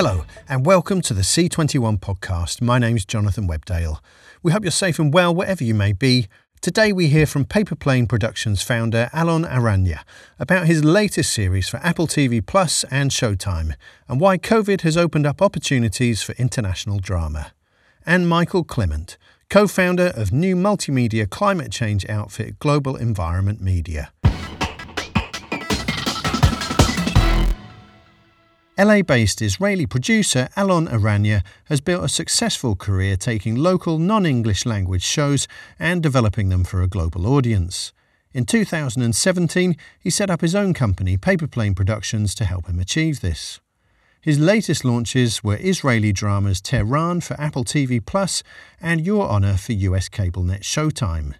Hello, and welcome to the C21 podcast. My name's Jonathan Webdale. We hope you're safe and well wherever you may be. Today we hear from Paper Plane Productions founder Alon Aranya about his latest series for Apple TV Plus and Showtime and why COVID has opened up opportunities for international drama. And Michael Clemente, co-founder of new multimedia climate change outfit Global Environment Media. LA based Israeli producer Alon Aranya has built a successful career taking local non English language shows and developing them for a global audience. In 2017, he set up his own company, Paper Plane Productions, to help him achieve this. His latest launches were Israeli dramas Tehran for Apple TV Plus and Your Honor for US cable net Showtime.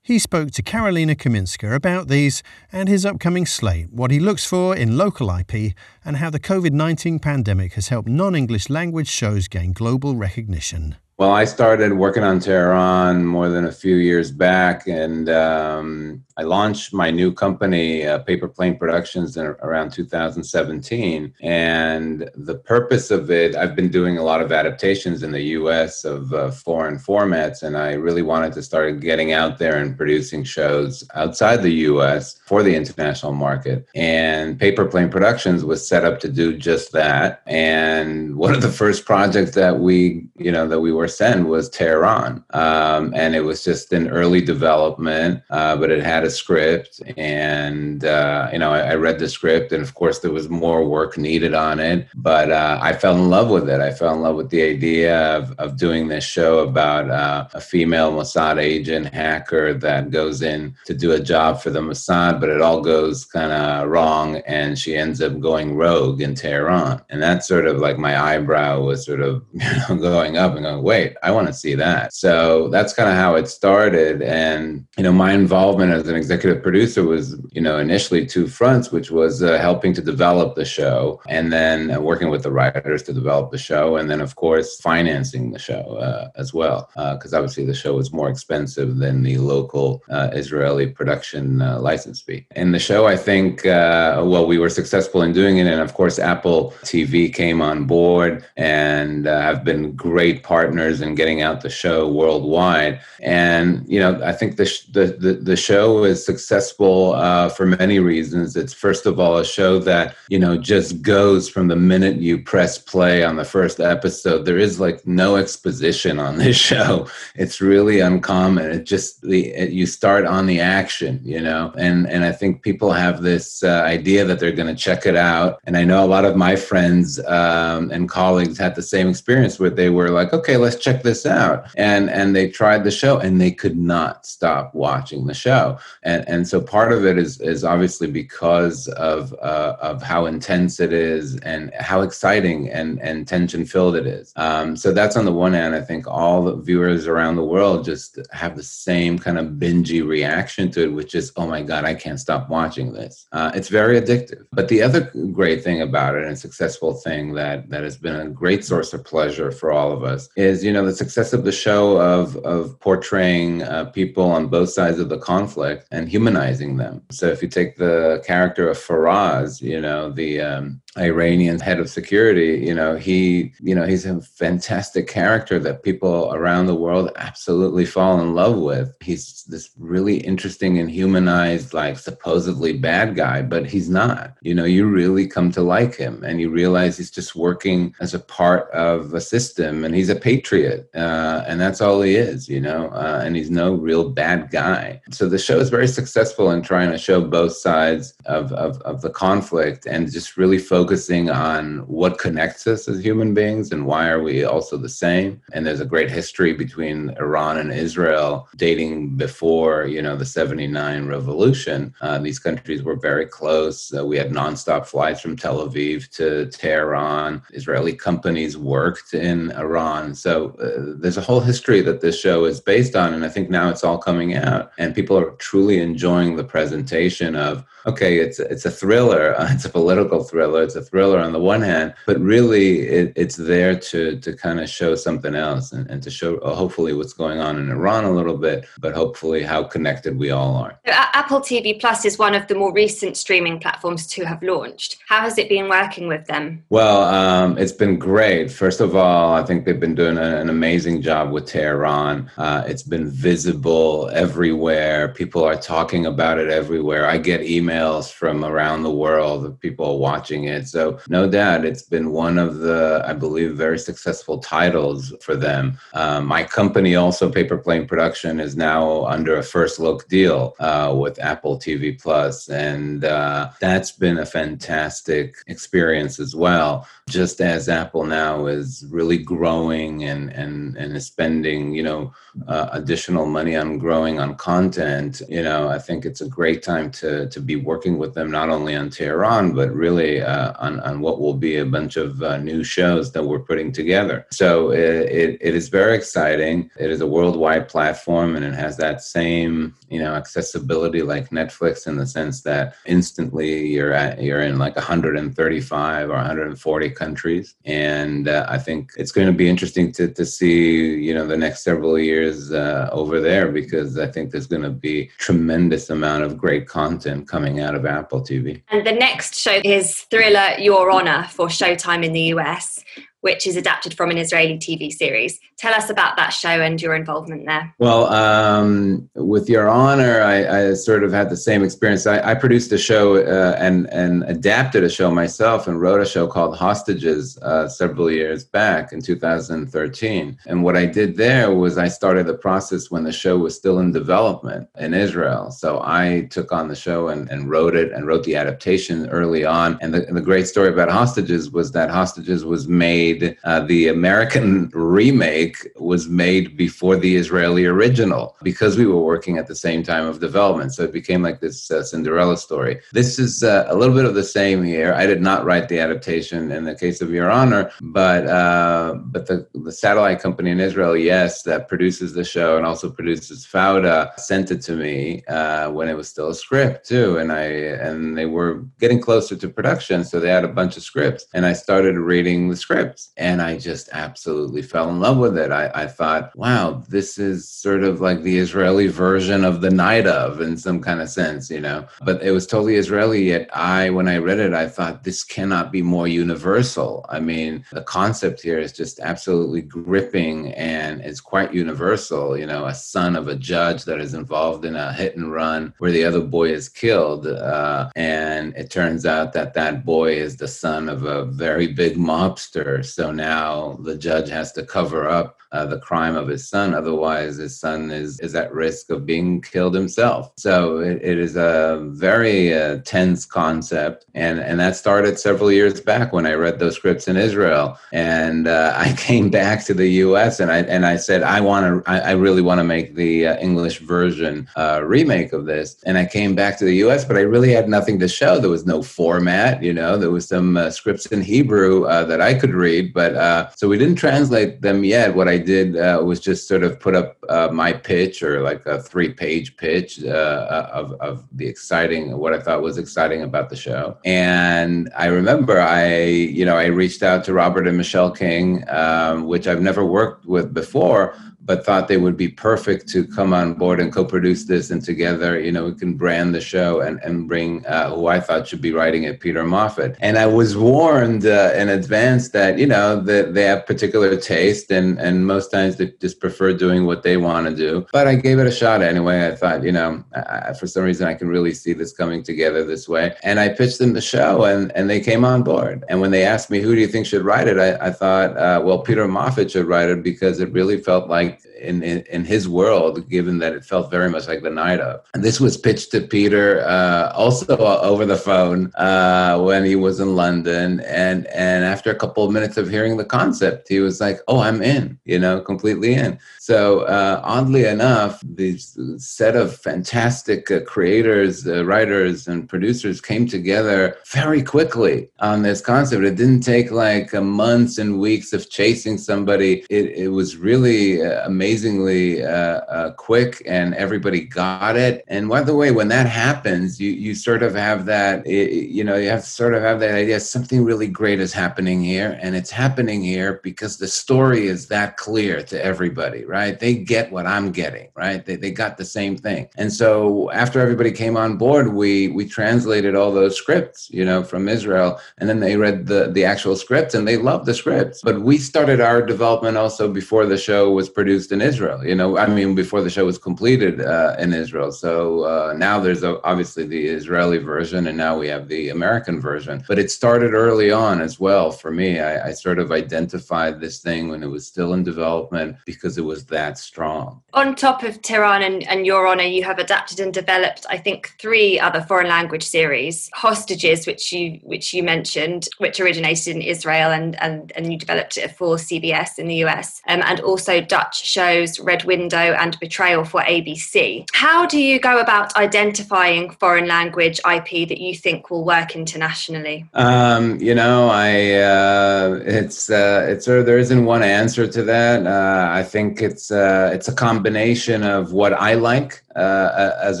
He spoke to Karolina Kaminska about these and his upcoming slate, what he looks for in local IP, and how the COVID 19 pandemic has helped non English language shows gain global recognition. Well, I started working on Tehran more than a few years back, and um, I launched my new company, uh, Paper Plane Productions, in around 2017. And the purpose of it, I've been doing a lot of adaptations in the US of uh, foreign formats, and I really wanted to start getting out there and producing shows outside the US for the international market. And Paper Plane Productions was set up to do just that. And one of the first projects that we, you know, that we were sent was Tehran. Um, and it was just in early development, uh, but it had a script. And, uh, you know, I, I, read the script, and of course, there was more work needed on it. But uh, I fell in love with it. I fell in love with the idea of, of doing this show about uh, a female Mossad agent hacker that goes in to do a job for the Mossad, but it all goes kind of wrong. And she ends up going rogue in Tehran. And that's sort of like my eyebrow was sort of you know, going up and going, wait. I want to see that. So that's kind of how it started. And, you know, my involvement as an executive producer was, you know, initially two fronts, which was uh, helping to develop the show and then uh, working with the writers to develop the show. And then, of course, financing the show uh, as well, because uh, obviously the show was more expensive than the local uh, Israeli production uh, license fee. And the show, I think, well, we were successful in doing it. And of course, Apple TV came on board and have been great partners and getting out the show worldwide. And you know, I think the the the, the show is successful uh, for many reasons. It's first of all a show that you know just goes from the minute you press play on the first episode. There is like no exposition on this show. It's really uncommon. It just the it, you start on the action, you know, and and I think people have this uh, idea that they're going to check it out. And I know a lot of my friends um, and colleagues had the same experience where they were like, okay, let's check this out. And and they tried the show and they could not stop watching the show. And and so part of it is is obviously because of uh, of how intense it is and how exciting and and tension filled it is. Um, so that's on the one hand. I think all the viewers around the world just have the same kind of bingy reaction to it, which is oh my god, I can't stop watching this. Uh, it's very addictive. But the other great thing about it and successful thing that that has been a great source of pleasure for all of us is you know the success of the show of of portraying uh, people on both sides of the conflict and humanizing them. So if you take the character of Faraz, you know the um, Iranian head of security, you know, he, you know, he's a fantastic character that people around the world absolutely fall in love with. He's this really interesting and humanized, like supposedly bad guy, but he's not. You know, you really come to like him and you realize he's just working as a part of a system and he's a patriot. Uh, and that's all he is, you know, uh, and he's no real bad guy. So the show is very successful in trying to show both sides of, of, of the conflict and just really focusing on what connects us as human beings and why are we also the same. And there's a great history between Iran and Israel dating before, you know, the 79 revolution. Uh, these countries were very close. Uh, we had nonstop flights from Tel Aviv to Tehran. Israeli companies worked in Iran. So uh, uh, there's a whole history that this show is based on, and I think now it's all coming out, and people are truly enjoying the presentation of okay, it's it's a thriller, it's a political thriller, it's a thriller on the one hand, but really it, it's there to to kind of show something else and, and to show uh, hopefully what's going on in Iran a little bit, but hopefully how connected we all are. Apple TV Plus is one of the more recent streaming platforms to have launched. How has it been working with them? Well, um, it's been great. First of all, I think they've been doing a, an amazing job with Tehran. Uh, it's been visible everywhere. People are talking about it everywhere. I get emails from around the world of people watching it. So, no doubt, it's been one of the, I believe, very successful titles for them. Um, my company, also Paper Plane Production, is now under a first look deal uh, with Apple TV Plus, and uh, that's been a fantastic experience as well. Just as Apple now is really growing and and and is spending, you know, uh, additional money on growing on content, you know, I think it's a great time to to be working with them not only on Tehran, but really uh, on, on what will be a bunch of uh, new shows that we're putting together. So it, it, it is very exciting. It is a worldwide platform and it has that same, you know, accessibility like Netflix in the sense that instantly you're at, you're in like 135 or 140 countries. And uh, I think it's going to be interesting to, to see, you know, the next several years uh, over there because I think there's going to be tremendous amount of great content coming out of Apple TV. And the next show is thriller Your Honor for Showtime in the US, which is adapted from an Israeli TV series. Tell us about that show and your involvement there. Well, um, with your honor, I, I, sort of had the same experience. I, I produced a show uh, and and adapted a show myself and wrote a show called Hostages uh, several years back in 2013. And what I did there was I started the process when the show was still in development in Israel. So I took on the show and, and wrote it and wrote the adaptation early on. And the, and the great story about Hostages was that Hostages was made made, uh, the American remake was made before the Israeli original because we were working at the same time of development. So it became like this uh, Cinderella story. This is uh, a little bit of the same here. I did not write the adaptation in the case of Your Honor, but uh, but the, the satellite company in Israel, yes, that produces the show and also produces Fauda, sent it to me uh, when it was still a script too, and I and they were getting closer to production, so they had a bunch of scripts, and I started reading the scripts and I just absolutely fell in love with it. I, I thought, wow, this is sort of like the Israeli version of the night of in some kind of sense, you know. But it was totally Israeli. Yet I, when I read it, I thought this cannot be more universal. I mean, the concept here is just absolutely gripping and it's quite universal. You know, a son of a judge that is involved in a hit and run where the other boy is killed. Uh, and it turns out that that boy is the son of a very big mobster so now the judge has to cover up uh, the crime of his son. Otherwise, his son is, is at risk of being killed himself. So it, it is a very uh, tense concept. And, and that started several years back when I read those scripts in Israel. And uh, I came back to the US and I, and I said, I want to, I, I, really want to make the uh, English version uh, remake of this. And I came back to the US, but I really had nothing to show. There was no format, you know, there was some uh, scripts in Hebrew that I could read, but uh, so we didn't translate them yet. What I did uh, was just sort of put up uh, my pitch or like a three page pitch uh, uh, of, of the exciting, what I thought was exciting about the show. And I remember I, you know, I reached out to Robert and Michelle King, um, which I've never worked with before, but thought they would be perfect to come on board and co-produce this and together you know we can brand the show and, and bring uh, who i thought should be writing it peter moffat. And i was warned uh, in advance that you know that they have particular taste and and most times they just prefer doing what they want to do. But i gave it a shot anyway. I thought you know I, for some reason i can really see this coming together this way. And i pitched them the show and and they came on board. And when they asked me who do you think should write it i, I thought uh, well peter moffat should write it because it really felt like right in, in, in his world, given that it felt very much like the night of. And this was pitched to Peter uh, also over the phone uh, when he was in London. And, and after a couple of minutes of hearing the concept, he was like, oh, I'm in, you know, completely in. So uh, oddly enough, this set of fantastic uh, creators, uh, writers, and producers came together very quickly on this concept. It didn't take like months and weeks of chasing somebody. It, it was really uh, amazingly uh, uh, quick, and everybody got it. And by the way, when that happens, you you sort of have that. You know, you have sort of have that idea. Something really great is happening here, and it's happening here because the story is that clear to everybody right? They get what I'm getting, right? They, they got the same thing. And so after everybody came on board, we we translated all those scripts, you know, from Israel, and then they read the the actual scripts and they loved the scripts. But we started our development also before the show was produced in Israel. You know, I mean, before the show was completed uh, in Israel. So uh, now there's a, obviously the Israeli version, and now we have the American version. But it started early on as well for me. I, I sort of identified this thing when it was still in development because it was that strong. On top of Tehran and, and Your Honor, you have adapted and developed, I think, three other foreign language series. Hostages, which you which you mentioned, which originated in Israel and and, and you developed it for CBS in the US, um, and also Dutch shows Red Widow and Betrayal for ABC. How do you go about identifying foreign language IP that you think will work internationally? Um, you know, I uh, it's uh, it's uh, there isn't one answer to that. Uh, I think it's uh, it's a combination of what I like uh, as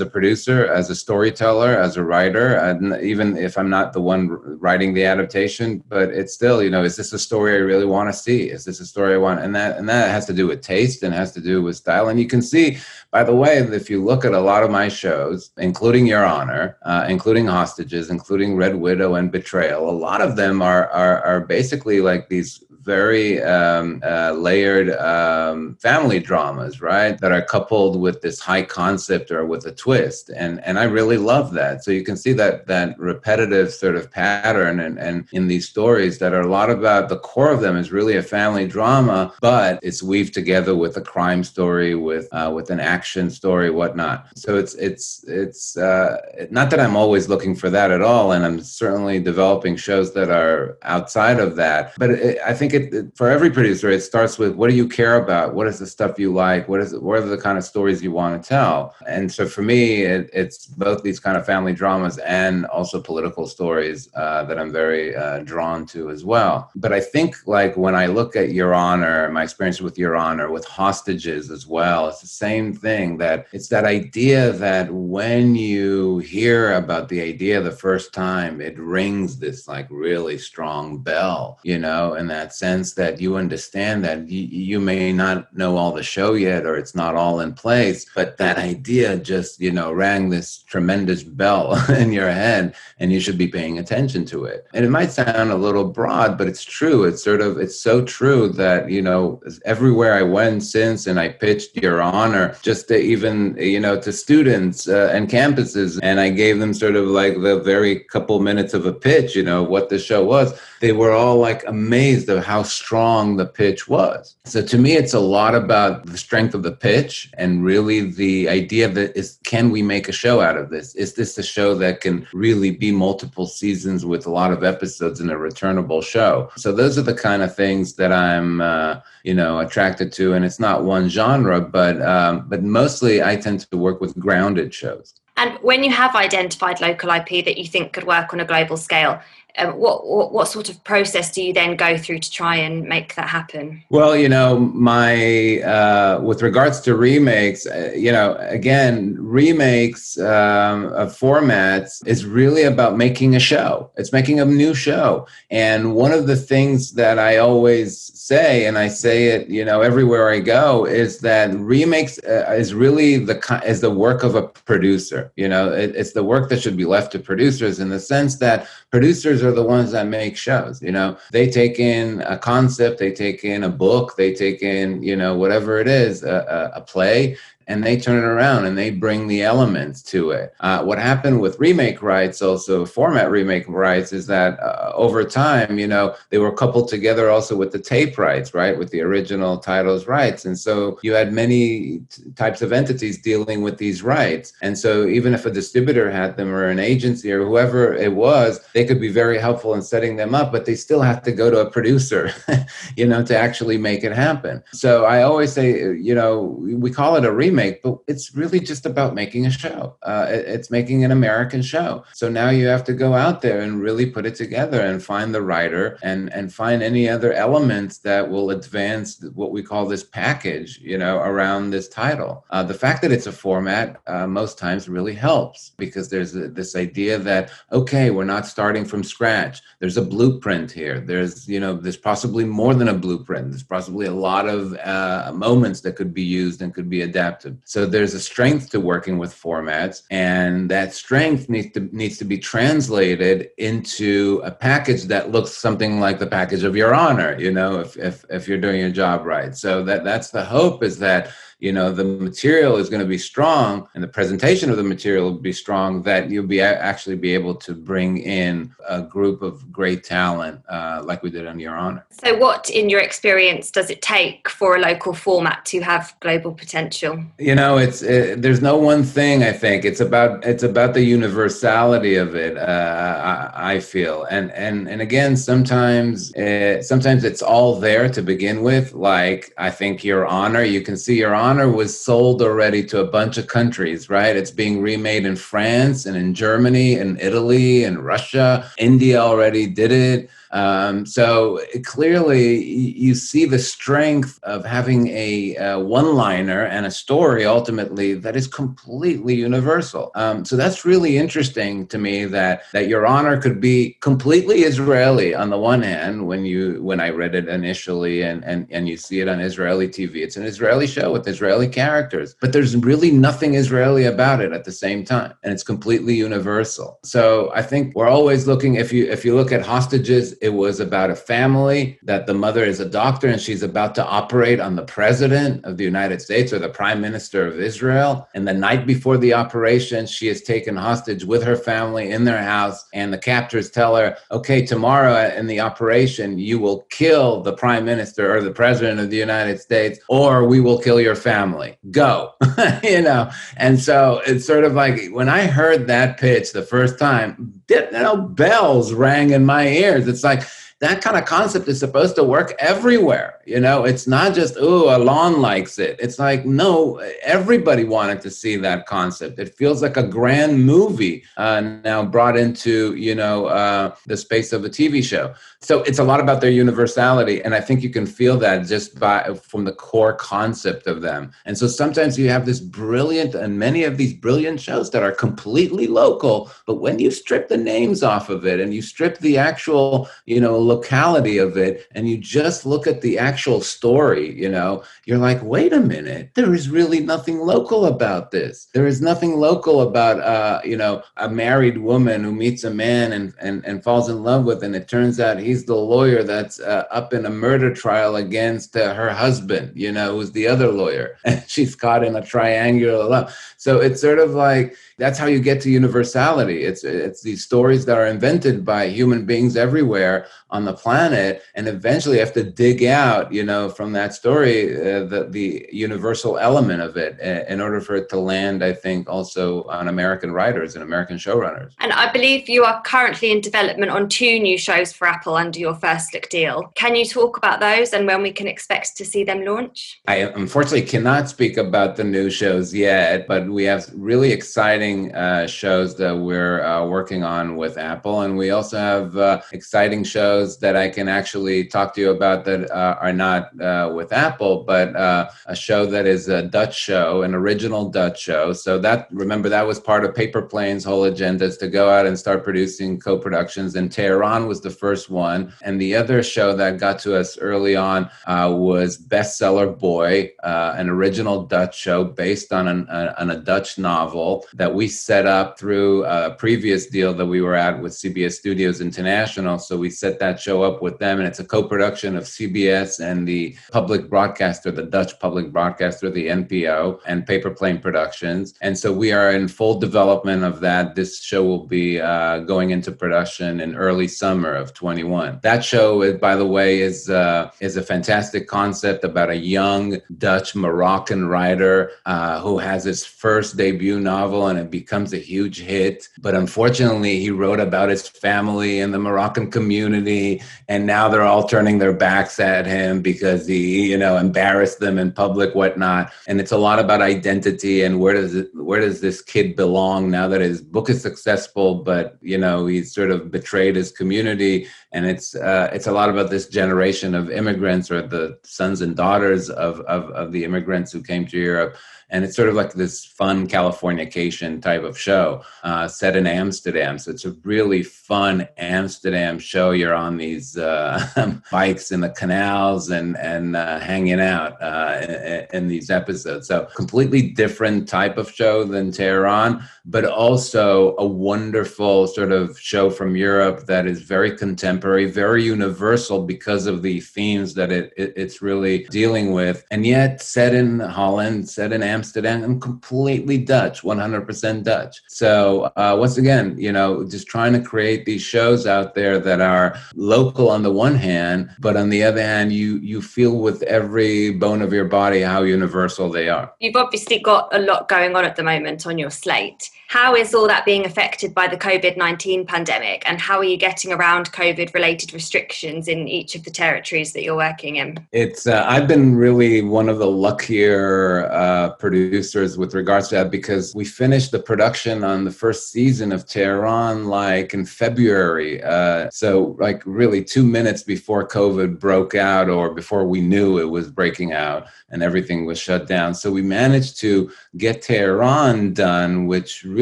a producer, as a storyteller, as a writer, and even if I'm not the one writing the adaptation, but it's still, you know, is this a story I really want to see? Is this a story I want? And that and that has to do with taste and has to do with style. And you can see, by the way, if you look at a lot of my shows, including Your Honor, uh, including Hostages, including Red Widow and Betrayal, a lot of them are are, are basically like these very um, uh, layered um, family dramas, right? That are coupled with this high concept or with a twist, and and I really love that. So you can see that that repetitive sort of pattern, and and in these stories that are a lot about the core of them is really a family drama, but it's weaved together with a crime story, with uh, with an action story, whatnot. So it's it's it's uh, not that I'm always looking for that at all, and I'm certainly developing shows that are outside of that. But it, I think think it, for every producer, it starts with what do you care about? What is the stuff you like? What is what are the kind of stories you want to tell? And so for me, it, it's both these kind of family dramas and also political stories uh, that I'm very uh, drawn to as well. But I think like when I look at Your Honor, my experience with Your Honor, with hostages as well, it's the same thing that it's that idea that when you hear about the idea the first time, it rings this like really strong bell, you know, and that's sense that you understand that you, you may not know all the show yet or it's not all in place, but that idea just, you know, rang this tremendous bell in your head and you should be paying attention to it. And it might sound a little broad, but it's true. It's sort of, it's so true that, you know, everywhere I went since and I pitched Your Honor, just to even, you know, to students uh, and campuses, and I gave them sort of like the very couple minutes of a pitch, you know, what the show was. They were all like amazed of how how strong the pitch was. So to me, it's a lot about the strength of the pitch and really the idea that is can we make a show out of this? Is this a show that can really be multiple seasons with a lot of episodes in a returnable show? So those are the kind of things that I'm, uh, you know, attracted to. And it's not one genre, but um, but mostly I tend to work with grounded shows. And when you have identified local IP that you think could work on a global scale, um, what, what, what sort of process do you then go through to try and make that happen? Well, you know, my uh, with regards to remakes, uh, you know, again, remakes um, of formats is really about making a show. It's making a new show, and one of the things that I always say, and I say it, you know, everywhere I go, is that remakes uh, is really the is the work of a producer. You know, it, it's the work that should be left to producers in the sense that producers are the ones that make shows you know? They take in a concept they take in a book they take in you know whatever it is a, a, play and they turn it around and they bring the elements to it. Uh, what happened with remake rights, also format remake rights, is that uh, over time, you know, they were coupled together also with the tape rights, right, with the original titles rights, and so you had many t- types of entities dealing with these rights, and so even if a distributor had them or an agency or whoever it was, they could be very helpful in setting them up, but they still have to go to a producer, you know, to actually make it happen. So I always say, you know, we call it a remake, but it's really just about making a show. Uh, it's making an American show. So now you have to go out there and really put it together and find the writer and and find any other elements that will advance what we call this package, you know, around this title. Uh, the fact that it's a format uh, most times really helps because there's a, this idea that okay, we're not starting from scratch. There's a blueprint here. There's you know, there's possibly more than a blueprint. There's possibly a lot of uh, moments that could be used and could be adapted. So there's a strength to working with formats, and that strength needs to needs to be translated into a package that looks something like the package of your honor. You know, if if if you're doing your job right. So that that's the hope is that you know the material is going to be strong and the presentation of the material will be strong that you'll be actually be able to bring in a group of great talent uh, like we did on your honor. So what in your experience does it take for a local format to have global potential? You know it's it, there's no one thing i think. It's about it's about the universality of it uh, I, I, feel. And and and again sometimes it, uh, sometimes it's all there to begin with. Like i think your honor you can see your honor Honor was sold already to a bunch of countries, right? It's being remade in France and in Germany and Italy and Russia. India already did it. Um, so clearly, you see the strength of having a, a one liner and a story ultimately that is completely universal. Um, so that's really interesting to me that, that Your Honor could be completely Israeli on the one hand, when you when I read it initially and, and, and you see it on Israeli TV. It's an Israeli show with Israeli characters, but there's really nothing Israeli about it at the same time. And it's completely universal. So I think we're always looking, if you if you look at hostages, it was about a family that the mother is a doctor and she's about to operate on the president of the United States or the prime minister of Israel. And the night before the operation, she is taken hostage with her family in their house. And the captors tell her, okay, tomorrow in the operation, you will kill the prime minister or the president of the United States, or we will kill your family. Go. you know? And so it's sort of like when I heard that pitch the first time, you know, bells rang in my ears. It's like, that kind of concept is supposed to work everywhere. You know, it's not just, oh, Alon likes it. It's like, no, everybody wanted to see that concept. It feels like a grand movie uh, now brought into, you know, uh, the space of a TV show. So it's a lot about their universality. And I think you can feel that just by from the core concept of them. And so sometimes you have this brilliant, and many of these brilliant shows that are completely local, but when you strip the names off of it and you strip the actual, you know, locality of it and you just look at the actual story, you know, you're like, wait a minute, there is really nothing local about this. There is nothing local about, uh, you know, a married woman who meets a man and, and, and falls in love with, and it turns out he's the lawyer that's uh, up in a murder trial against uh, her husband, you know, who's the other lawyer. And she's caught in a triangular love. So it's sort of like, that's how you get to universality. It's it's these stories that are invented by human beings everywhere on the planet, and eventually have to dig out, you know, from that story uh, the the universal element of it uh, in order for it to land. I think also on American writers and American showrunners. And I believe you are currently in development on two new shows for Apple under your first look deal. Can you talk about those and when we can expect to see them launch? I unfortunately cannot speak about the new shows yet, but we have really exciting uh, shows that we're uh, working on with Apple, and we also have uh, exciting shows that I can actually talk to you about that uh, are not uh, with Apple, but uh, a show that is a Dutch show, an original Dutch show. So that remember that was part of Paper Plane's whole agenda is to go out and start producing co-productions, and Tehran was the first one, and the other show that got to us early on was Bestseller Boy, an original Dutch show based on, an, on a Dutch novel that we set up through a previous deal that we were at with CBS Studios International. So we set that that show up with them. And it's a co production of CBS and the public broadcaster, the Dutch public broadcaster, the NPO, and Paper Plane Productions. And so we are in full development of that. This show will be uh, going into production in early summer of 21. That show, by the way, is, uh, is a fantastic concept about a young Dutch Moroccan writer uh, who has his first debut novel and it becomes a huge hit. But unfortunately, he wrote about his family and the Moroccan community, and now they're all turning their backs at him because he, you know, embarrassed them in public, whatnot. And it's a lot about identity and where does it, where does this kid belong now that his book is successful, but you know he's sort of betrayed his community, and it's uh, it's a lot about this generation of immigrants or the sons and daughters of, of, of the immigrants who came to Europe and it's sort of like this fun Californication type of show uh, set in Amsterdam. So it's a really fun Amsterdam show. You're on these uh, bikes in the canals and and uh, hanging out uh, in, in, these episodes. So completely different type of show than Tehran, but also a wonderful sort of show from Europe that is very contemporary, very universal because of the themes that it, it it's really dealing with, and yet set in Holland, set in Amsterdam Amsterdam. I'm completely Dutch, 100% Dutch. So uh, once again, you know, just trying to create these shows out there that are local on the one hand, but on the other hand, you you feel with every bone of your body how universal they are. You've obviously got a lot going on at the moment on your slate. How is all that being affected by the COVID 19 pandemic? And how are you getting around COVID related restrictions in each of the territories that you're working in? It's, uh, I've been really one of the luckier uh, producers with regards to that because we finished the production on the first season of Tehran like in February. Uh, so, like, really two minutes before COVID broke out or before we knew it was breaking out and everything was shut down. So, we managed to get Tehran done, which really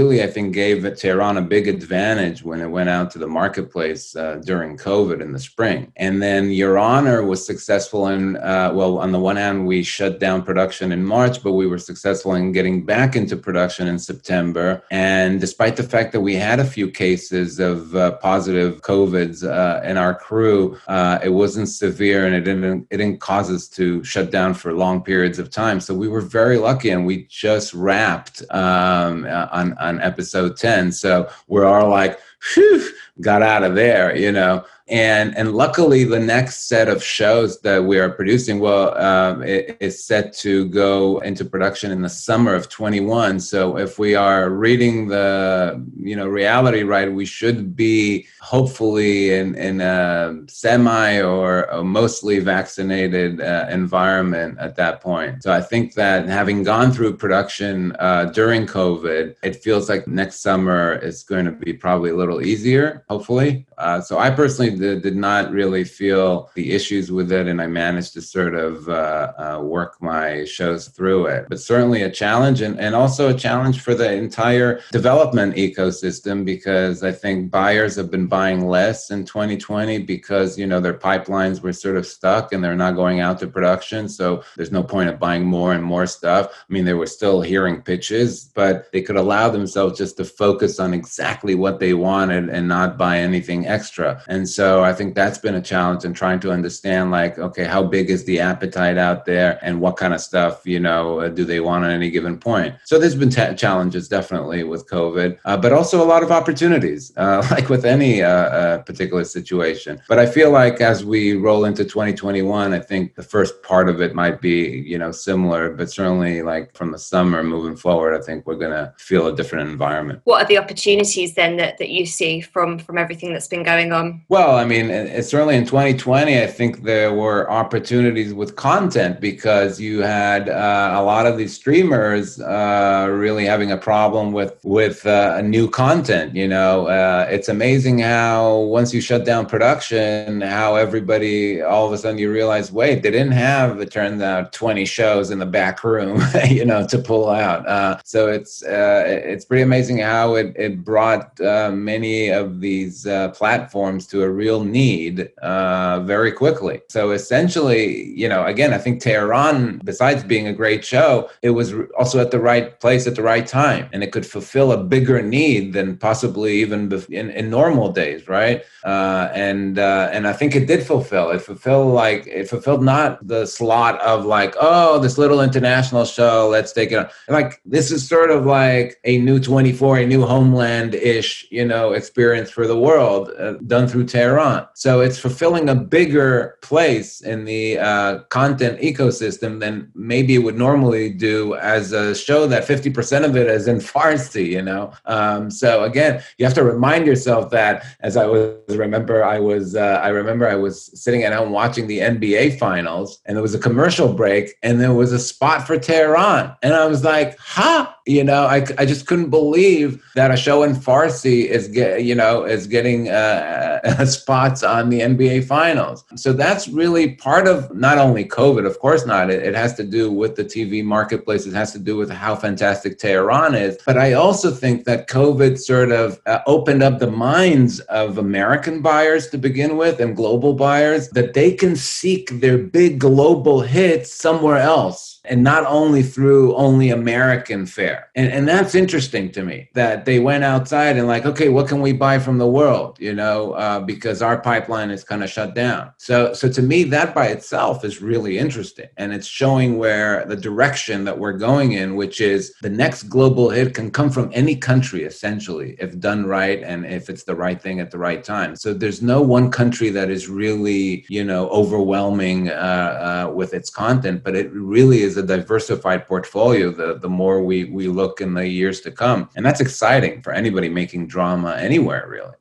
really, I think, gave Tehran a big advantage when it went out to the marketplace uh, during COVID in the spring. And then Your Honor was successful in, uh, well, on the one hand, we shut down production in March, but we were successful in getting back into production in September. And despite the fact that we had a few cases of uh, positive COVIDs uh, in our crew, uh, it wasn't severe and it didn't, it didn't cause us to shut down for long periods of time. So we were very lucky and we just wrapped um, on, on on episode 10. So we're all like, whew, got out of there, you know and and luckily the next set of shows that we are producing well um, it, is set to go into production in the summer of 21 so if we are reading the you know reality right we should be hopefully in in a semi or a mostly vaccinated uh, environment at that point. So i think that having gone through production uh, during covid it feels like next summer is going to be probably a little easier hopefully. Uh, so i personally did, did not really feel the issues with it, and I managed to sort of uh, uh, work my shows through it. But certainly a challenge, and, and also a challenge for the entire development ecosystem because I think buyers have been buying less in 2020 because you know their pipelines were sort of stuck and they're not going out to production. So there's no point of buying more and more stuff. I mean, they were still hearing pitches, but they could allow themselves just to focus on exactly what they wanted and not buy anything extra. And so so I think that's been a challenge in trying to understand, like, okay, how big is the appetite out there, and what kind of stuff, you know, uh, do they want at any given point? So there's been t- challenges definitely with COVID, uh, but also a lot of opportunities, uh, like with any uh, uh, particular situation. But I feel like as we roll into 2021, I think the first part of it might be, you know, similar, but certainly like from the summer moving forward, I think we're going to feel a different environment. What are the opportunities then that, that you see from from everything that's been going on? Well, I mean, certainly in 2020, I think there were opportunities with content because you had uh, a lot of these streamers uh, really having a problem with with uh, new content. You know, uh, it's amazing how once you shut down production, how everybody all of a sudden you realize, wait, they didn't have it turns out 20 shows in the back room, you know, to pull out. Uh, so it's uh, it's pretty amazing how it it brought many of these platforms to a real need uh, very quickly. So essentially, you know, again, I think Tehran, besides being a great show, it was also at the right place at the right time, and it could fulfill a bigger need than possibly even in, in normal days, right? Uh, and uh, and I think it did fulfill. It fulfilled like it fulfilled not the slot of like, oh, this little international show, let's take it on. Like this is sort of like a new 24, a new homeland ish, you know, experience for the world uh, done through Tehran. So it's fulfilling a bigger place in the uh, content ecosystem than maybe it would normally do as a show that 50% of it is in Farsi, you know. Um, so again, you have to remind yourself that as I was remember I was uh, I remember I was sitting at home watching the NBA finals and there was a commercial break and there was a spot for Tehran and I was like, "Huh?" You know, I, I just couldn't believe that a show in Farsi is get you know is getting uh, spots on the NBA finals. So that's really part of not only COVID, of course not. It, it has to do with the TV marketplace. It has to do with how fantastic Tehran is. But I also think that COVID sort of uh, opened up the minds of American buyers to begin with and global buyers that they can seek their big global hits somewhere else and not only through only American fare. And, and that's interesting to me that they went outside and like, okay, what can we buy from the world? You know, uh, because our pipeline is kind of shut down. So, so to me, that by itself is really interesting, and it's showing where the direction that we're going in, which is the next global hit can come from any country essentially, if done right and if it's the right thing at the right time. So there's no one country that is really, you know, overwhelming uh, uh, with its content, but it really is is a diversified portfolio the, the more we, we look in the years to come. And that's exciting for anybody making drama anywhere, really.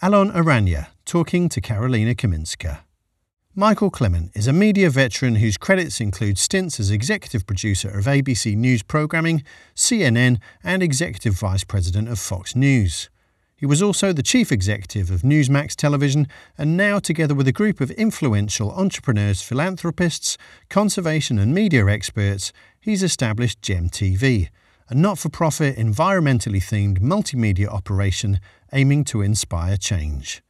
Alon Aranya talking to Karolina Kaminska. Michael Clemente is a media veteran whose credits include stints as executive producer of ABC News programming, CNN, and executive vice president of Fox News. He was also the chief executive of Newsmax Television, and now, together with a group of influential entrepreneurs, philanthropists, conservation and media experts, he's established Gem TV, a not for profit, environmentally themed multimedia operation aiming to inspire change.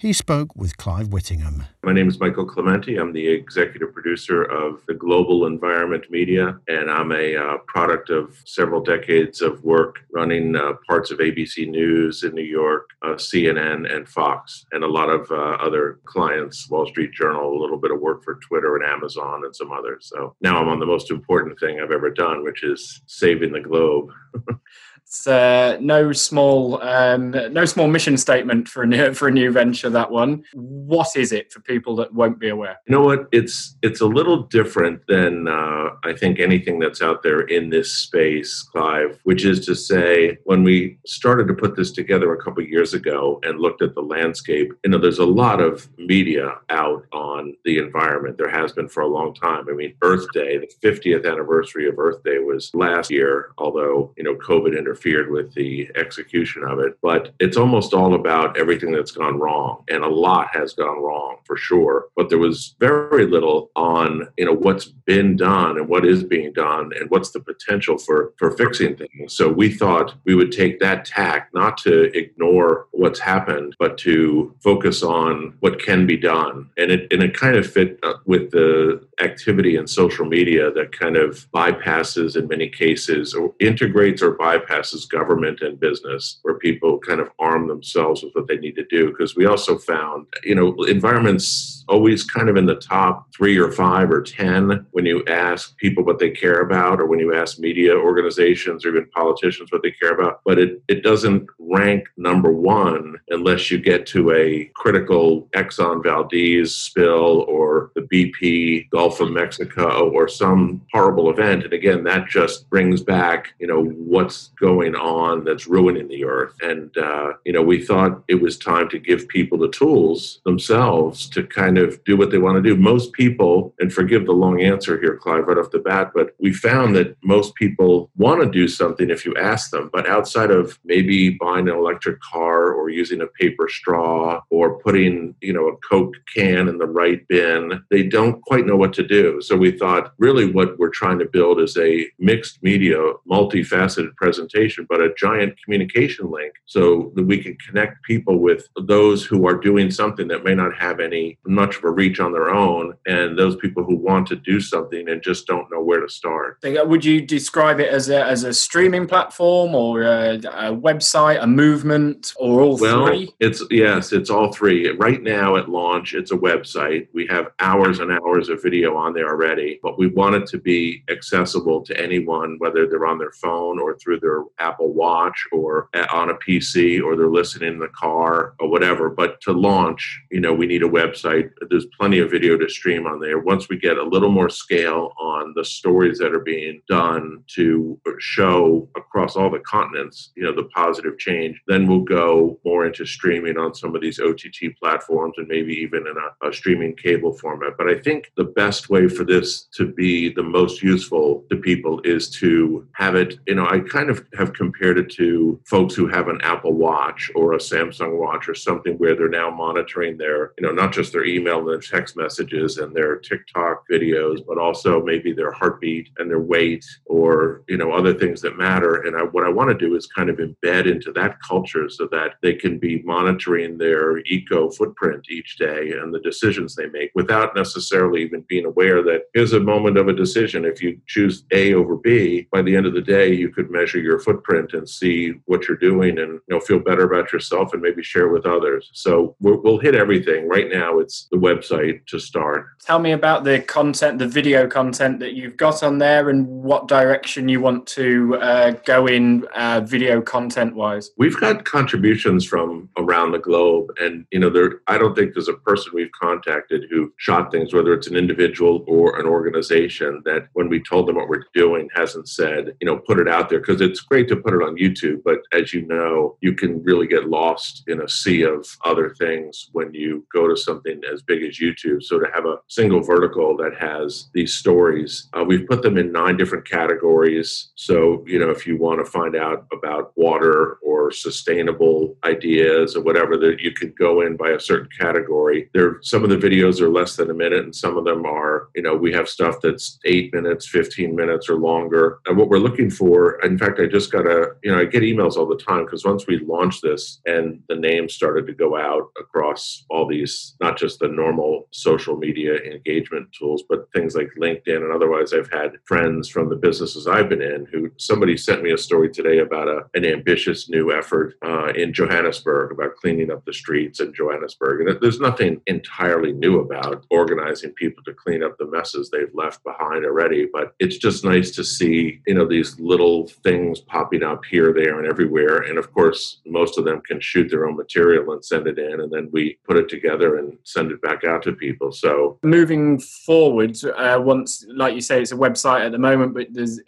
He spoke with Clive Whittingham. My name is Michael Clemente. I'm the executive producer of the Global Environment Media, and I'm a uh, product of several decades of work running uh, parts of ABC News in New York, uh, CNN, and Fox, and a lot of uh, other clients, Wall Street Journal, a little bit of work for Twitter and Amazon, and some others. So now I'm on the most important thing I've ever done, which is saving the globe. It's uh, no small um, no small mission statement for a new for a new venture. That one. What is it for people that won't be aware? You know what? It's it's a little different than uh, I think anything that's out there in this space, Clive. Which is to say, when we started to put this together a couple years ago and looked at the landscape, you know, there's a lot of media out on the environment. There has been for a long time. I mean, Earth Day, the 50th anniversary of Earth Day was last year, although you know COVID interfered interfered with the execution of it. But it's almost all about everything that's gone wrong. And a lot has gone wrong for sure. But there was very little on, you know, what's been done and what is being done and what's the potential for, for fixing things. So we thought we would take that tack, not to ignore what's happened, but to focus on what can be done. And it, and it kind of fit uh, with the activity in social media that kind of bypasses in many cases or integrates or bypasses government and business, where people kind of arm themselves with what they need to do. Because we also found, you know, environments always kind of in the top three or five or 10 when you ask people what they care about, or when you ask media organizations or even politicians what they care about. But it, it doesn't rank number one unless you get to a critical Exxon Valdez spill or the BP Gulf of Mexico or some horrible event. And again, that just brings back, you know, what's going going on that's ruining the earth. And, uh, you know, we thought it was time to give people the tools themselves to kind of do what they want to do. Most people, and forgive the long answer here, Clive, right off the bat, but we found that most people want to do something if you ask them. But outside of maybe buying an electric car or using a paper straw or putting, you know, a Coke can in the right bin, they don't quite know what to do. So we thought really what we're trying to build is a mixed media, multifaceted presentation, but a giant communication link so that we can connect people with those who are doing something that may not have any much of a reach on their own and those people who want to do something and just don't know where to start. Uh, would you describe it as a, as a streaming platform or a, a website, a movement, or all well, three? It's yes, it's all three. Right now at launch, it's a website. We have hours and hours of video on there already, but we want it to be accessible to anyone, whether they're on their phone or through their Apple Watch or eh, on a PC or they're listening in the car or whatever. But to launch, you know, we need a website. There's plenty of video to stream on there. Once we get a little more scale on the stories that are being done to show across all the continents, you know, the positive change, then we'll go more into streaming on some of these OTT platforms and maybe even in a, a streaming cable format. But I think the best way for this to be the most useful to people is to have it, you know, I kind of have compared it to folks who have an Apple Watch or a Samsung Watch or something where they're now monitoring their, you know, not just their email and their text messages and their TikTok videos, but also maybe their heartbeat and their weight or, you know, other things that matter. And I, what I want to do is kind of embed into that culture so that they can be monitoring their eco footprint each day and the decisions they make without necessarily even being aware that here's a moment of a decision. If you choose A over B, by the end of the day, you could measure your footprint and see what you're doing and, you know, feel better about yourself and maybe share with others. So we'll hit everything. Right now, it's the website to start. Tell me about the content, the video content that you've got on there, and what direction you want to uh, go in uh, video content wise. We've got contributions from around the globe, and you know, there. I don't think there's a person we've contacted who shot things, whether it's an individual or an organization, that when we told them what we're doing, hasn't said, you know, put it out there because it's great to put it on YouTube, but as you know, you can really get lost in a sea of other things when you go to something as big as YouTube. So to have a single vertical that has these stories, uh, we've put them in nine different categories. So, you know, if you want to find out about water or sustainable ideas or whatever, that you could go in by a certain category. There, some of the videos are less than a minute, and some of them are, you know, we have stuff that's eight minutes, 15 minutes, or longer. And what we're looking for, in fact, I just got a, you know, I get emails all the time because once we launched this and the name started to go out across all these, not just the normal social media engagement tools, but things like LinkedIn and otherwise. I've had friends from the businesses I've been in who somebody sent me a story today about a, an ambitious new effort uh, in Johannesburg about cleaning up the streets in Johannesburg. And there's nothing entirely new about organizing people to clean up the messes they've left behind already, but it's just nice to see, you know, these little things popping up here, there, and everywhere. And of course, most of them can shoot their own material and send it in, and then we put it together and send it back out to people. So moving forward, uh, once, like you say, it's a website at the moment, but there's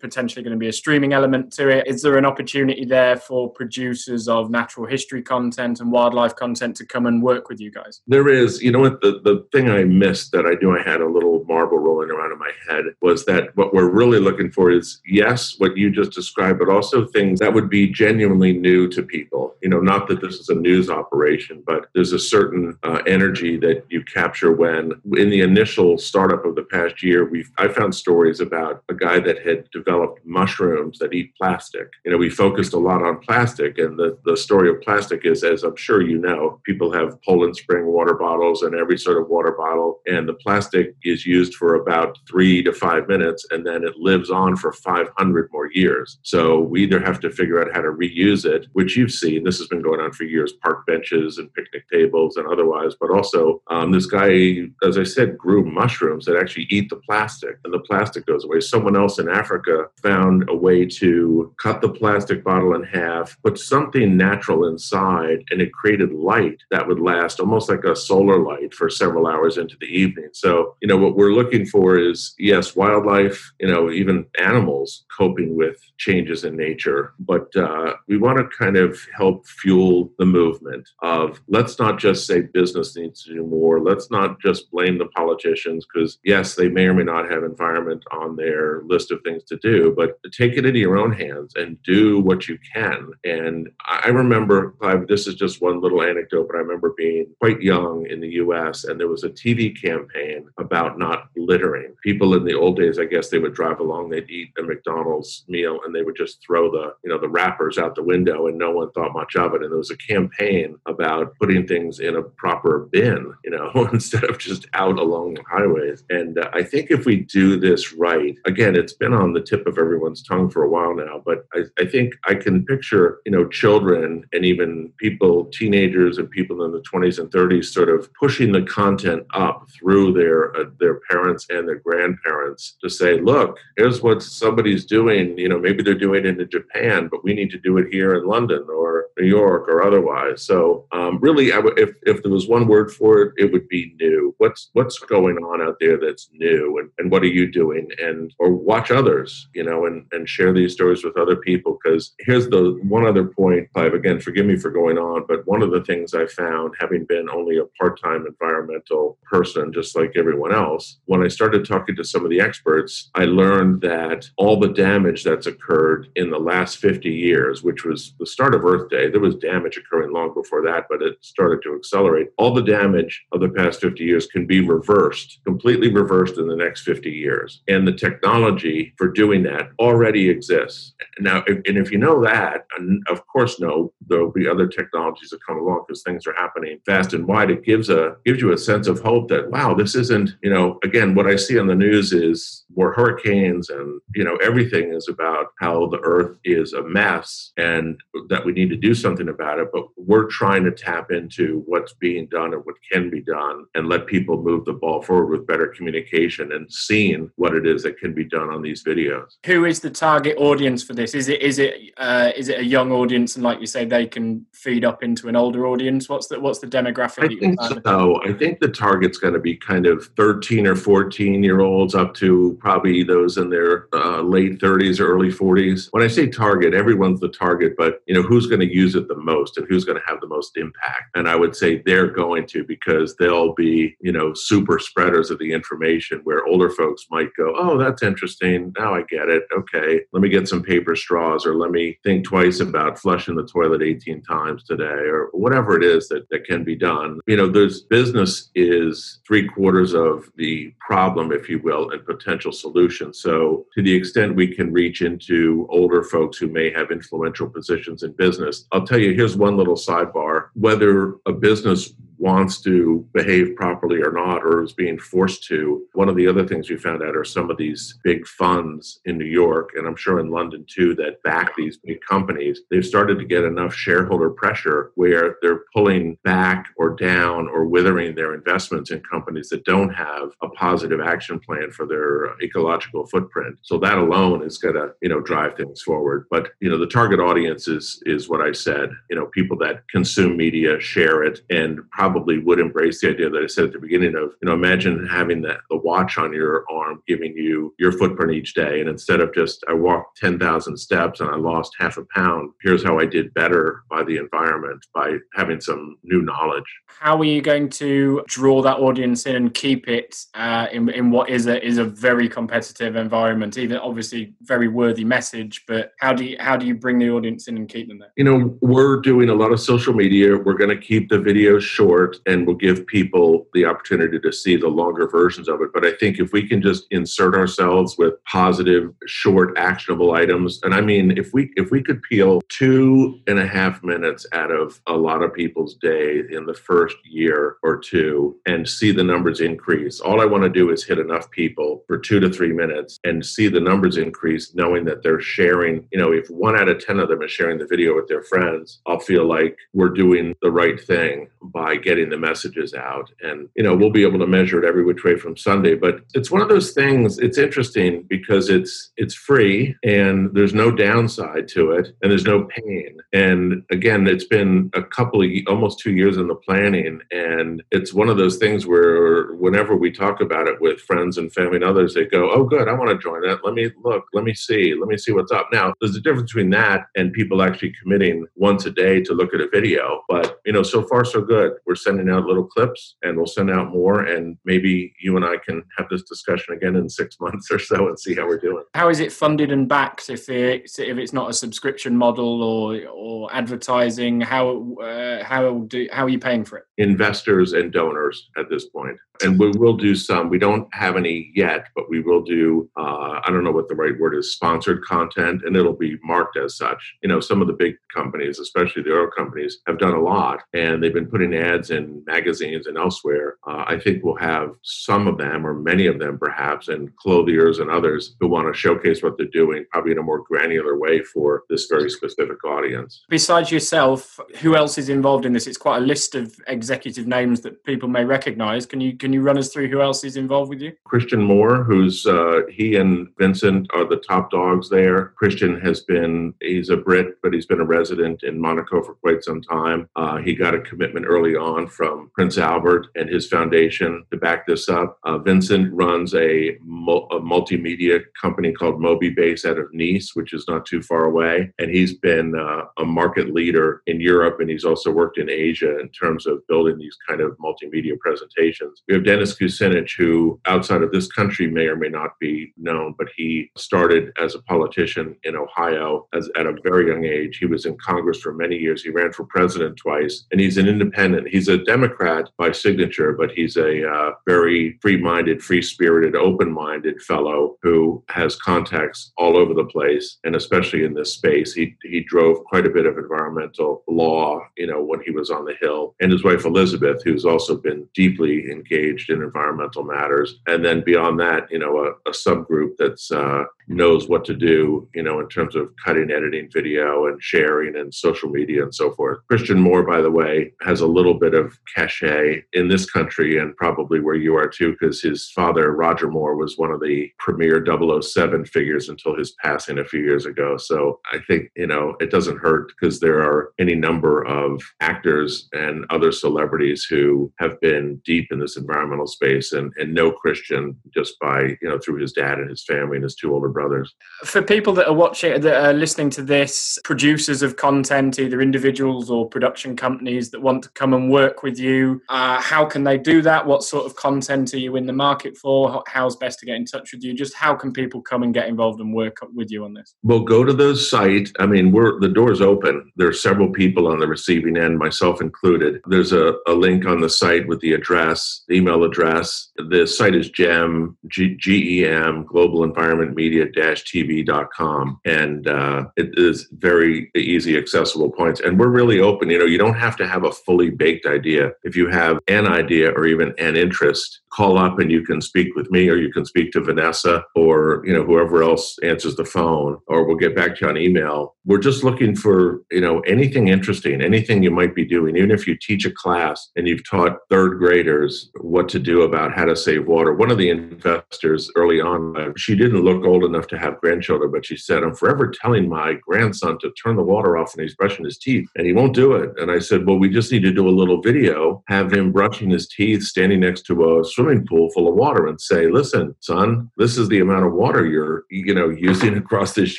potentially going to be a streaming element to it. Is there an opportunity there for producers of natural history content and wildlife content to come and work with you guys? There is. You know what? The, the thing I missed that I knew I had a little marble rolling around in my head was that what we're really looking for is, yes, what you just described, but also things that would be genuinely new to people. You know, not that this is a news operation, but there's a certain uh, energy that you capture when, in the initial startup of the past year, we I found stories about a guy that had developed mushrooms that eat plastic. You know, we focused a lot on plastic, and the, the story of plastic is, as I'm sure you know, people have Poland Spring water bottles and every sort of water bottle, and the plastic is used for about three to five minutes, and then it lives on for 500 more years. So we either have to figure out how to reuse it, which you've seen. This has been going on for years, park benches and picnic tables and otherwise. But also, um, this guy, as I said, grew mushrooms that actually eat the plastic, and the plastic goes away. Someone else in Africa found a way to cut the plastic bottle in half, put something natural inside, and it created light that would last almost like a solar light for several hours into the evening. So, you know, what we're looking for is yes, wildlife, you know, even animals coping with change changes in nature, but uh, we want to kind of help fuel the movement of let's not just say business needs to do more. Let's not just blame the politicians because, yes, they may or may not have environment on their list of things to do, but take it into your own hands and do what you can. And I remember, Clive, this is just one little anecdote, but I remember being quite young in the US and there was a TV campaign about not littering. People in the old days, I guess they would drive along, they'd eat a McDonald's meal and they would just throw the, you know, the wrappers out the window and no one thought much of it. And there was a campaign about putting things in a proper bin, you know, instead of just out along the highways. And uh, I think if we do this right, again, it's been on the tip of everyone's tongue for a while now, but I, I think I can picture, you know, children and even people, teenagers and people in the 20s and 30s sort of pushing the content up through their uh, their parents and their grandparents to say, look, here's what somebody's doing. You know, maybe they're doing it in Japan, but we need to do it here in London or New York or otherwise. So, um, really, if if there was one word for it, it would be new. What's what's going on out there that's new, and, and what are you doing? And or watch others, you know, and and share these stories with other people. Because here's the one other point, Clive. Again, forgive me for going on, but one of the things I found, having been only a part-time environmental person, just like everyone else, when I started talking to some of the experts, I learned that all the damage that's occurred in the last 50 years, which was the start of Earth Day, there was damage occurring long before that, but it started to accelerate. All the damage of the past 50 years can be reversed, completely reversed in the next 50 years. And the technology for doing that already exists. Now, and if you know that, and of course, know there'll be other technologies that come along because things are happening fast and wide. It gives a gives you a sense of hope that wow, this isn't you know again what I see on the news is more hurricanes and you know everything is about how the earth is a mess and that we need to do something about it but we're trying to tap into what's being done and what can be done and let people move the ball forward with better communication and seeing what it is that can be done on these videos. Who is the target audience for this? Is it is it uh, is it a young audience? And like you say they can feed up into an older audience. What's the what's the demographic i think so. I think the target's going to be kind of 13 or 14 year olds up to probably those in their uh, late 30s or early 40s. When I say target, everyone's the target, but you know who's going to use it the most and who's going to have the most impact. And I would say they're going to because they'll be you know super spreaders of the information. Where older folks might go, oh, that's interesting. Now I get it. Okay, let me get some paper straws, or let me think twice about flushing the toilet 18 times today, or whatever it is that that can be done. You know, there's business is three quarters of the problem, if you will, and potential solution. So, to the extent we can reach into older folks who may have influential positions in business, I'll tell you here's one little sidebar. Whether a business wants to behave properly or not, or is being forced to. One of the other things we found out are some of these big funds in New York, and I'm sure in London too, that back these big companies. They've started to get enough shareholder pressure where they're pulling back or down or withering their investments in companies that don't have a positive action plan for their ecological footprint. So that alone is going to, you know, drive things forward. But you know, the target audience is is what I said. You know, people that consume media, share it, and probably probably would embrace the idea that I said at the beginning of, you know, imagine having that the watch on your arm giving you your footprint each day. And instead of just I walked 10,000 steps and I lost half a pound, here's how I did better by the environment by having some new knowledge. How are you going to draw that audience in and keep it uh, in, in what is a is a very competitive environment? Even obviously very worthy message, but how do you how do you bring the audience in and keep them there? You know, we're doing a lot of social media. We're going to keep the videos short short and we'll give people the opportunity to see the longer versions of it. But I think if we can just insert ourselves with positive, short, actionable items, and I mean, if we if we could peel two and a half minutes out of a lot of people's day in the first year or two and see the numbers increase, all I want to do is hit enough people for two to three minutes and see the numbers increase, knowing that they're sharing. You know, if one out of ten of them is sharing the video with their friends, I'll feel like we're doing the right thing by getting the messages out. And, you know, we'll be able to measure it every which way from Sunday. But it's one of those things, it's interesting because it's it's free and there's no downside to it and there's no pain. And again, it's been a couple of almost two years in the planning. And it's one of those things where whenever we talk about it with friends and family and others, they go, Oh, good, I want to join that. Let me look, let me see, let me see what's up. Now, there's a difference between that and people actually committing once a day to look at a video. But, you know, so far, so good. We're sending out little clips and we'll send out more. And maybe you and I can have this discussion again in six months or so and see how we're doing. How is it funded and backed if it's, if it's not a subscription model or, or advertising? How, uh, how, do, how are you paying for it? Investors and donors at this point and we will do some. We don't have any yet, but we will do. Uh, I don't know what the right word is. Sponsored content, and it'll be marked as such. You know, some of the big companies, especially the oil companies, have done a lot, and they've been putting ads in magazines and elsewhere. Uh, I think we'll have some of them, or many of them, perhaps, and clothiers and others who want to showcase what they're doing, probably in a more granular way for this very specific audience. Besides yourself, who else is involved in this? It's quite a list of executive names that people may recognise. Can you? Can can you run us through who else is involved with you? Christian Moore, who's uh, he and Vincent are the top dogs there. Christian has been he's a Brit, but he's been a resident in Monaco for quite some time. Uh, he got a commitment early on from Prince Albert and his foundation to back this up. Uh, Vincent runs a, mul- a, multimedia company called Moby Mobibase out of Nice, which is not too far away, and he's been uh, a market leader in Europe, and he's also worked in Asia in terms of building these kind of multimedia presentations. We have Dennis Kucinich, who outside of this country may or may not be known, but he started as a politician in Ohio as, at a very young age. He was in Congress for many years. He ran for president twice, and he's an independent. He's a Democrat by signature, but he's a uh, very free minded, free spirited, open minded fellow who has contacts all over the place, and especially in this space. He, he drove quite a bit of environmental law, you know, when he was on the Hill. And his wife, Elizabeth, who's also been deeply engaged engaged in environmental matters. And then beyond that, you know, a, a subgroup that's uh, knows what to do, you know, in terms of cutting, editing video and sharing and social media and so forth. Christian Moore, by the way, has a little bit of cachet in this country and probably where you are too, because his father, Roger Moore, was one of the premier 007 figures until his passing a few years ago. So I think, you know, it doesn't hurt because there are any number of actors and other celebrities who have been deep in this environmental space and, and know Christian just by, you know, through his dad and his family and his two older brothers. For people that are watching, that are listening to this, producers of content, either individuals or production companies that want to come and work with you, uh, how can they do that? What sort of content are you in the market for? How's best to get in touch with you? Just how can people come and get involved and work with you on this? Well, go to the site. I mean, we're the door's open. There are several people on the receiving end, myself included. There's a, a link on the site with the address, the email address. The site is GEM, G E M, Global Environment Media media-tv.com and uh, it is very easy accessible points. And we're really open. You know you don't have to have a fully baked idea. If you have an idea or even an interest call up and you can speak with me or you can speak to vanessa or you know whoever else answers the phone or we'll get back to you on email. We're just looking for you know anything interesting anything you might be doing. Even if you teach a class and you've taught third graders what to do about how to save water one of the investors early on uh, she didn't look old enough to have grandchildren, but she said, I'm forever telling my grandson to turn the water off when he's brushing his teeth, and he won't do it. And I said, Well, we just need to do a little video, have him brushing his teeth, standing next to a swimming pool full of water, and say, Listen, son, this is the amount of water you're, you know, using across this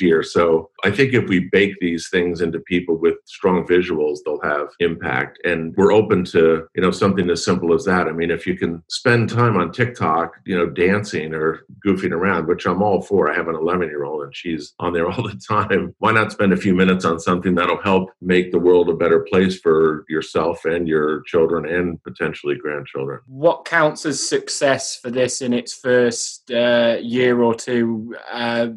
year. So I think if we bake these things into people with strong visuals, they'll have impact. And we're open to, you know, something as simple as that. I mean, if you can spend time on TikTok, you know, dancing or goofing around, which I'm all for. I have an 11 year old and she's on there all the time. Why not spend a few minutes on something that'll help make the world a better place for yourself and your children and potentially grandchildren? What counts as success for this in its first uh, year or two? Uh,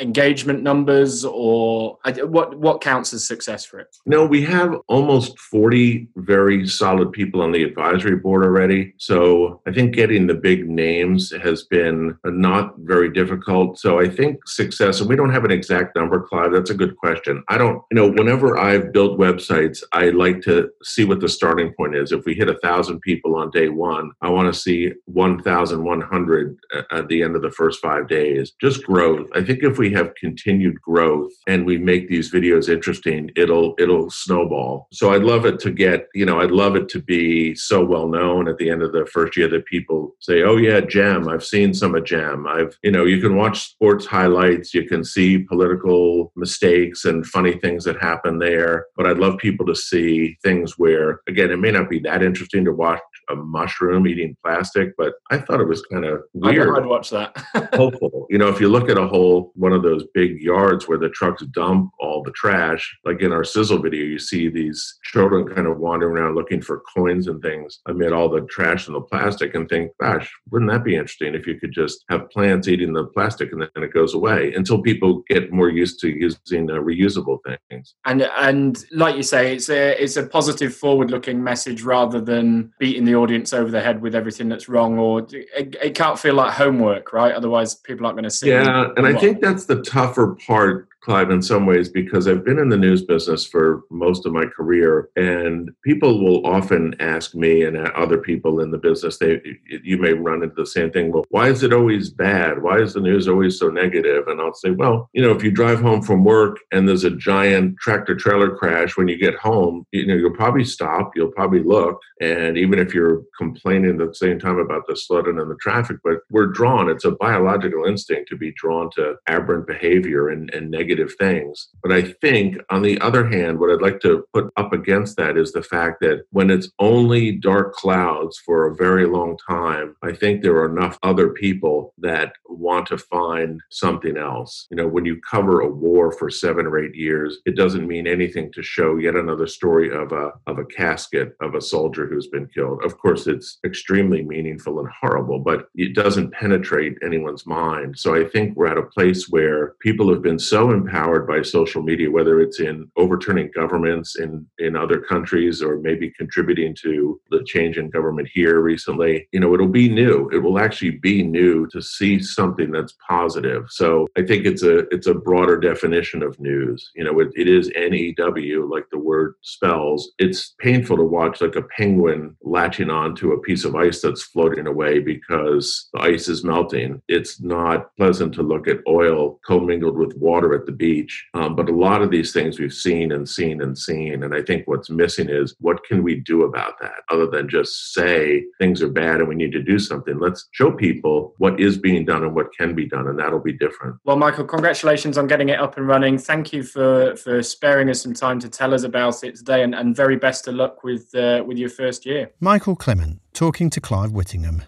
engagement numbers, or what what counts as success for it? No, we have almost forty very solid people on the advisory board already. So I think getting the big names has been not very difficult. So I think success, and we don't have an exact number, Clive. That's a good question. I don't, you know, whenever I've built websites, I like to see what the starting point is. If we hit a thousand people on day one, I want to see 1,100 at the end of the first five days. Just growth. I think if we have continued growth and we make these videos interesting, it'll it'll snowball. So I'd love it to get, you know, I'd love it to be so well known at the end of the first year that people say, "Oh yeah, Gem. I've seen some of Gem. I've, you know, you can watch sports highlights, you can see political mistakes and funny things that happen there. But I'd love people to see things where, again, it may not be that interesting to watch a mushroom eating plastic, but I thought it was kind of weird. I'd watch that. hopeful. You know, if you look at a whole one of those big yards where the trucks dump all the trash, like in our sizzle video, you see these children kind of wandering around looking for coins and things amid all the trash and the plastic and think, gosh, wouldn't that be interesting if you could just have plants eating the plastic and then it goes away until people get more used to using uh, reusable things. And and like you say, it's a it's a positive, forward-looking message rather than beating the audience over the head with everything that's wrong, or it, it can't feel like homework, right? Otherwise, people aren't going to see. Yeah, and I think that's the tougher part Clive, in some ways, because I've been in the news business for most of my career, and people will often ask me and other people in the business, they you may run into the same thing. Well, why is it always bad? Why is the news always so negative? And I'll say, well, you know, if you drive home from work and there's a giant tractor trailer crash when you get home, you know, you'll probably stop, you'll probably look, and even if you're complaining at the same time about the flooding and the traffic, but we're drawn. It's a biological instinct to be drawn to aberrant behavior and, and negative negative things. But I think, on the other hand, what I'd like to put up against that is the fact that when it's only dark clouds for a very long time, I think there are enough other people that want to find something else. You know, when you cover a war for seven or eight years, it doesn't mean anything to show yet another story of a of a casket of a soldier who's been killed. Of course, it's extremely meaningful and horrible, but it doesn't penetrate anyone's mind. So I think we're at a place where people have been so empowered by social media, whether it's in overturning governments in, in other countries or maybe contributing to the change in government here recently. You know, it'll be new. It will actually be new to see something that's positive. So I think it's a it's a broader definition of news. You know, it, it is N-E-W, like the word spells. It's painful to watch like a penguin latching onto a piece of ice that's floating away because the ice is melting. It's not pleasant to look at oil commingled with water at the beach. Um, but a lot of these things we've seen and seen and seen. And I think what's missing is what can we do about that other than just say things are bad and we need to do something? Let's show people what is being done and what can be done, and that'll be different. Well, Michael, congratulations on getting it up and running. Thank you for, for sparing us some time to tell us about it today, and, and very best of luck with, uh, with your first year. Michael Clemente talking to Clive Whittingham.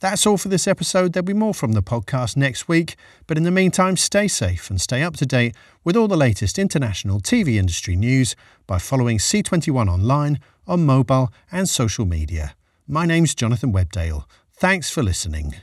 That's all for this episode. There'll be more from the podcast next week. But in the meantime, stay safe and stay up to date with all the latest international TV industry news by following C21 online, on mobile, and social media. My name's Jonathan Webdale. Thanks for listening.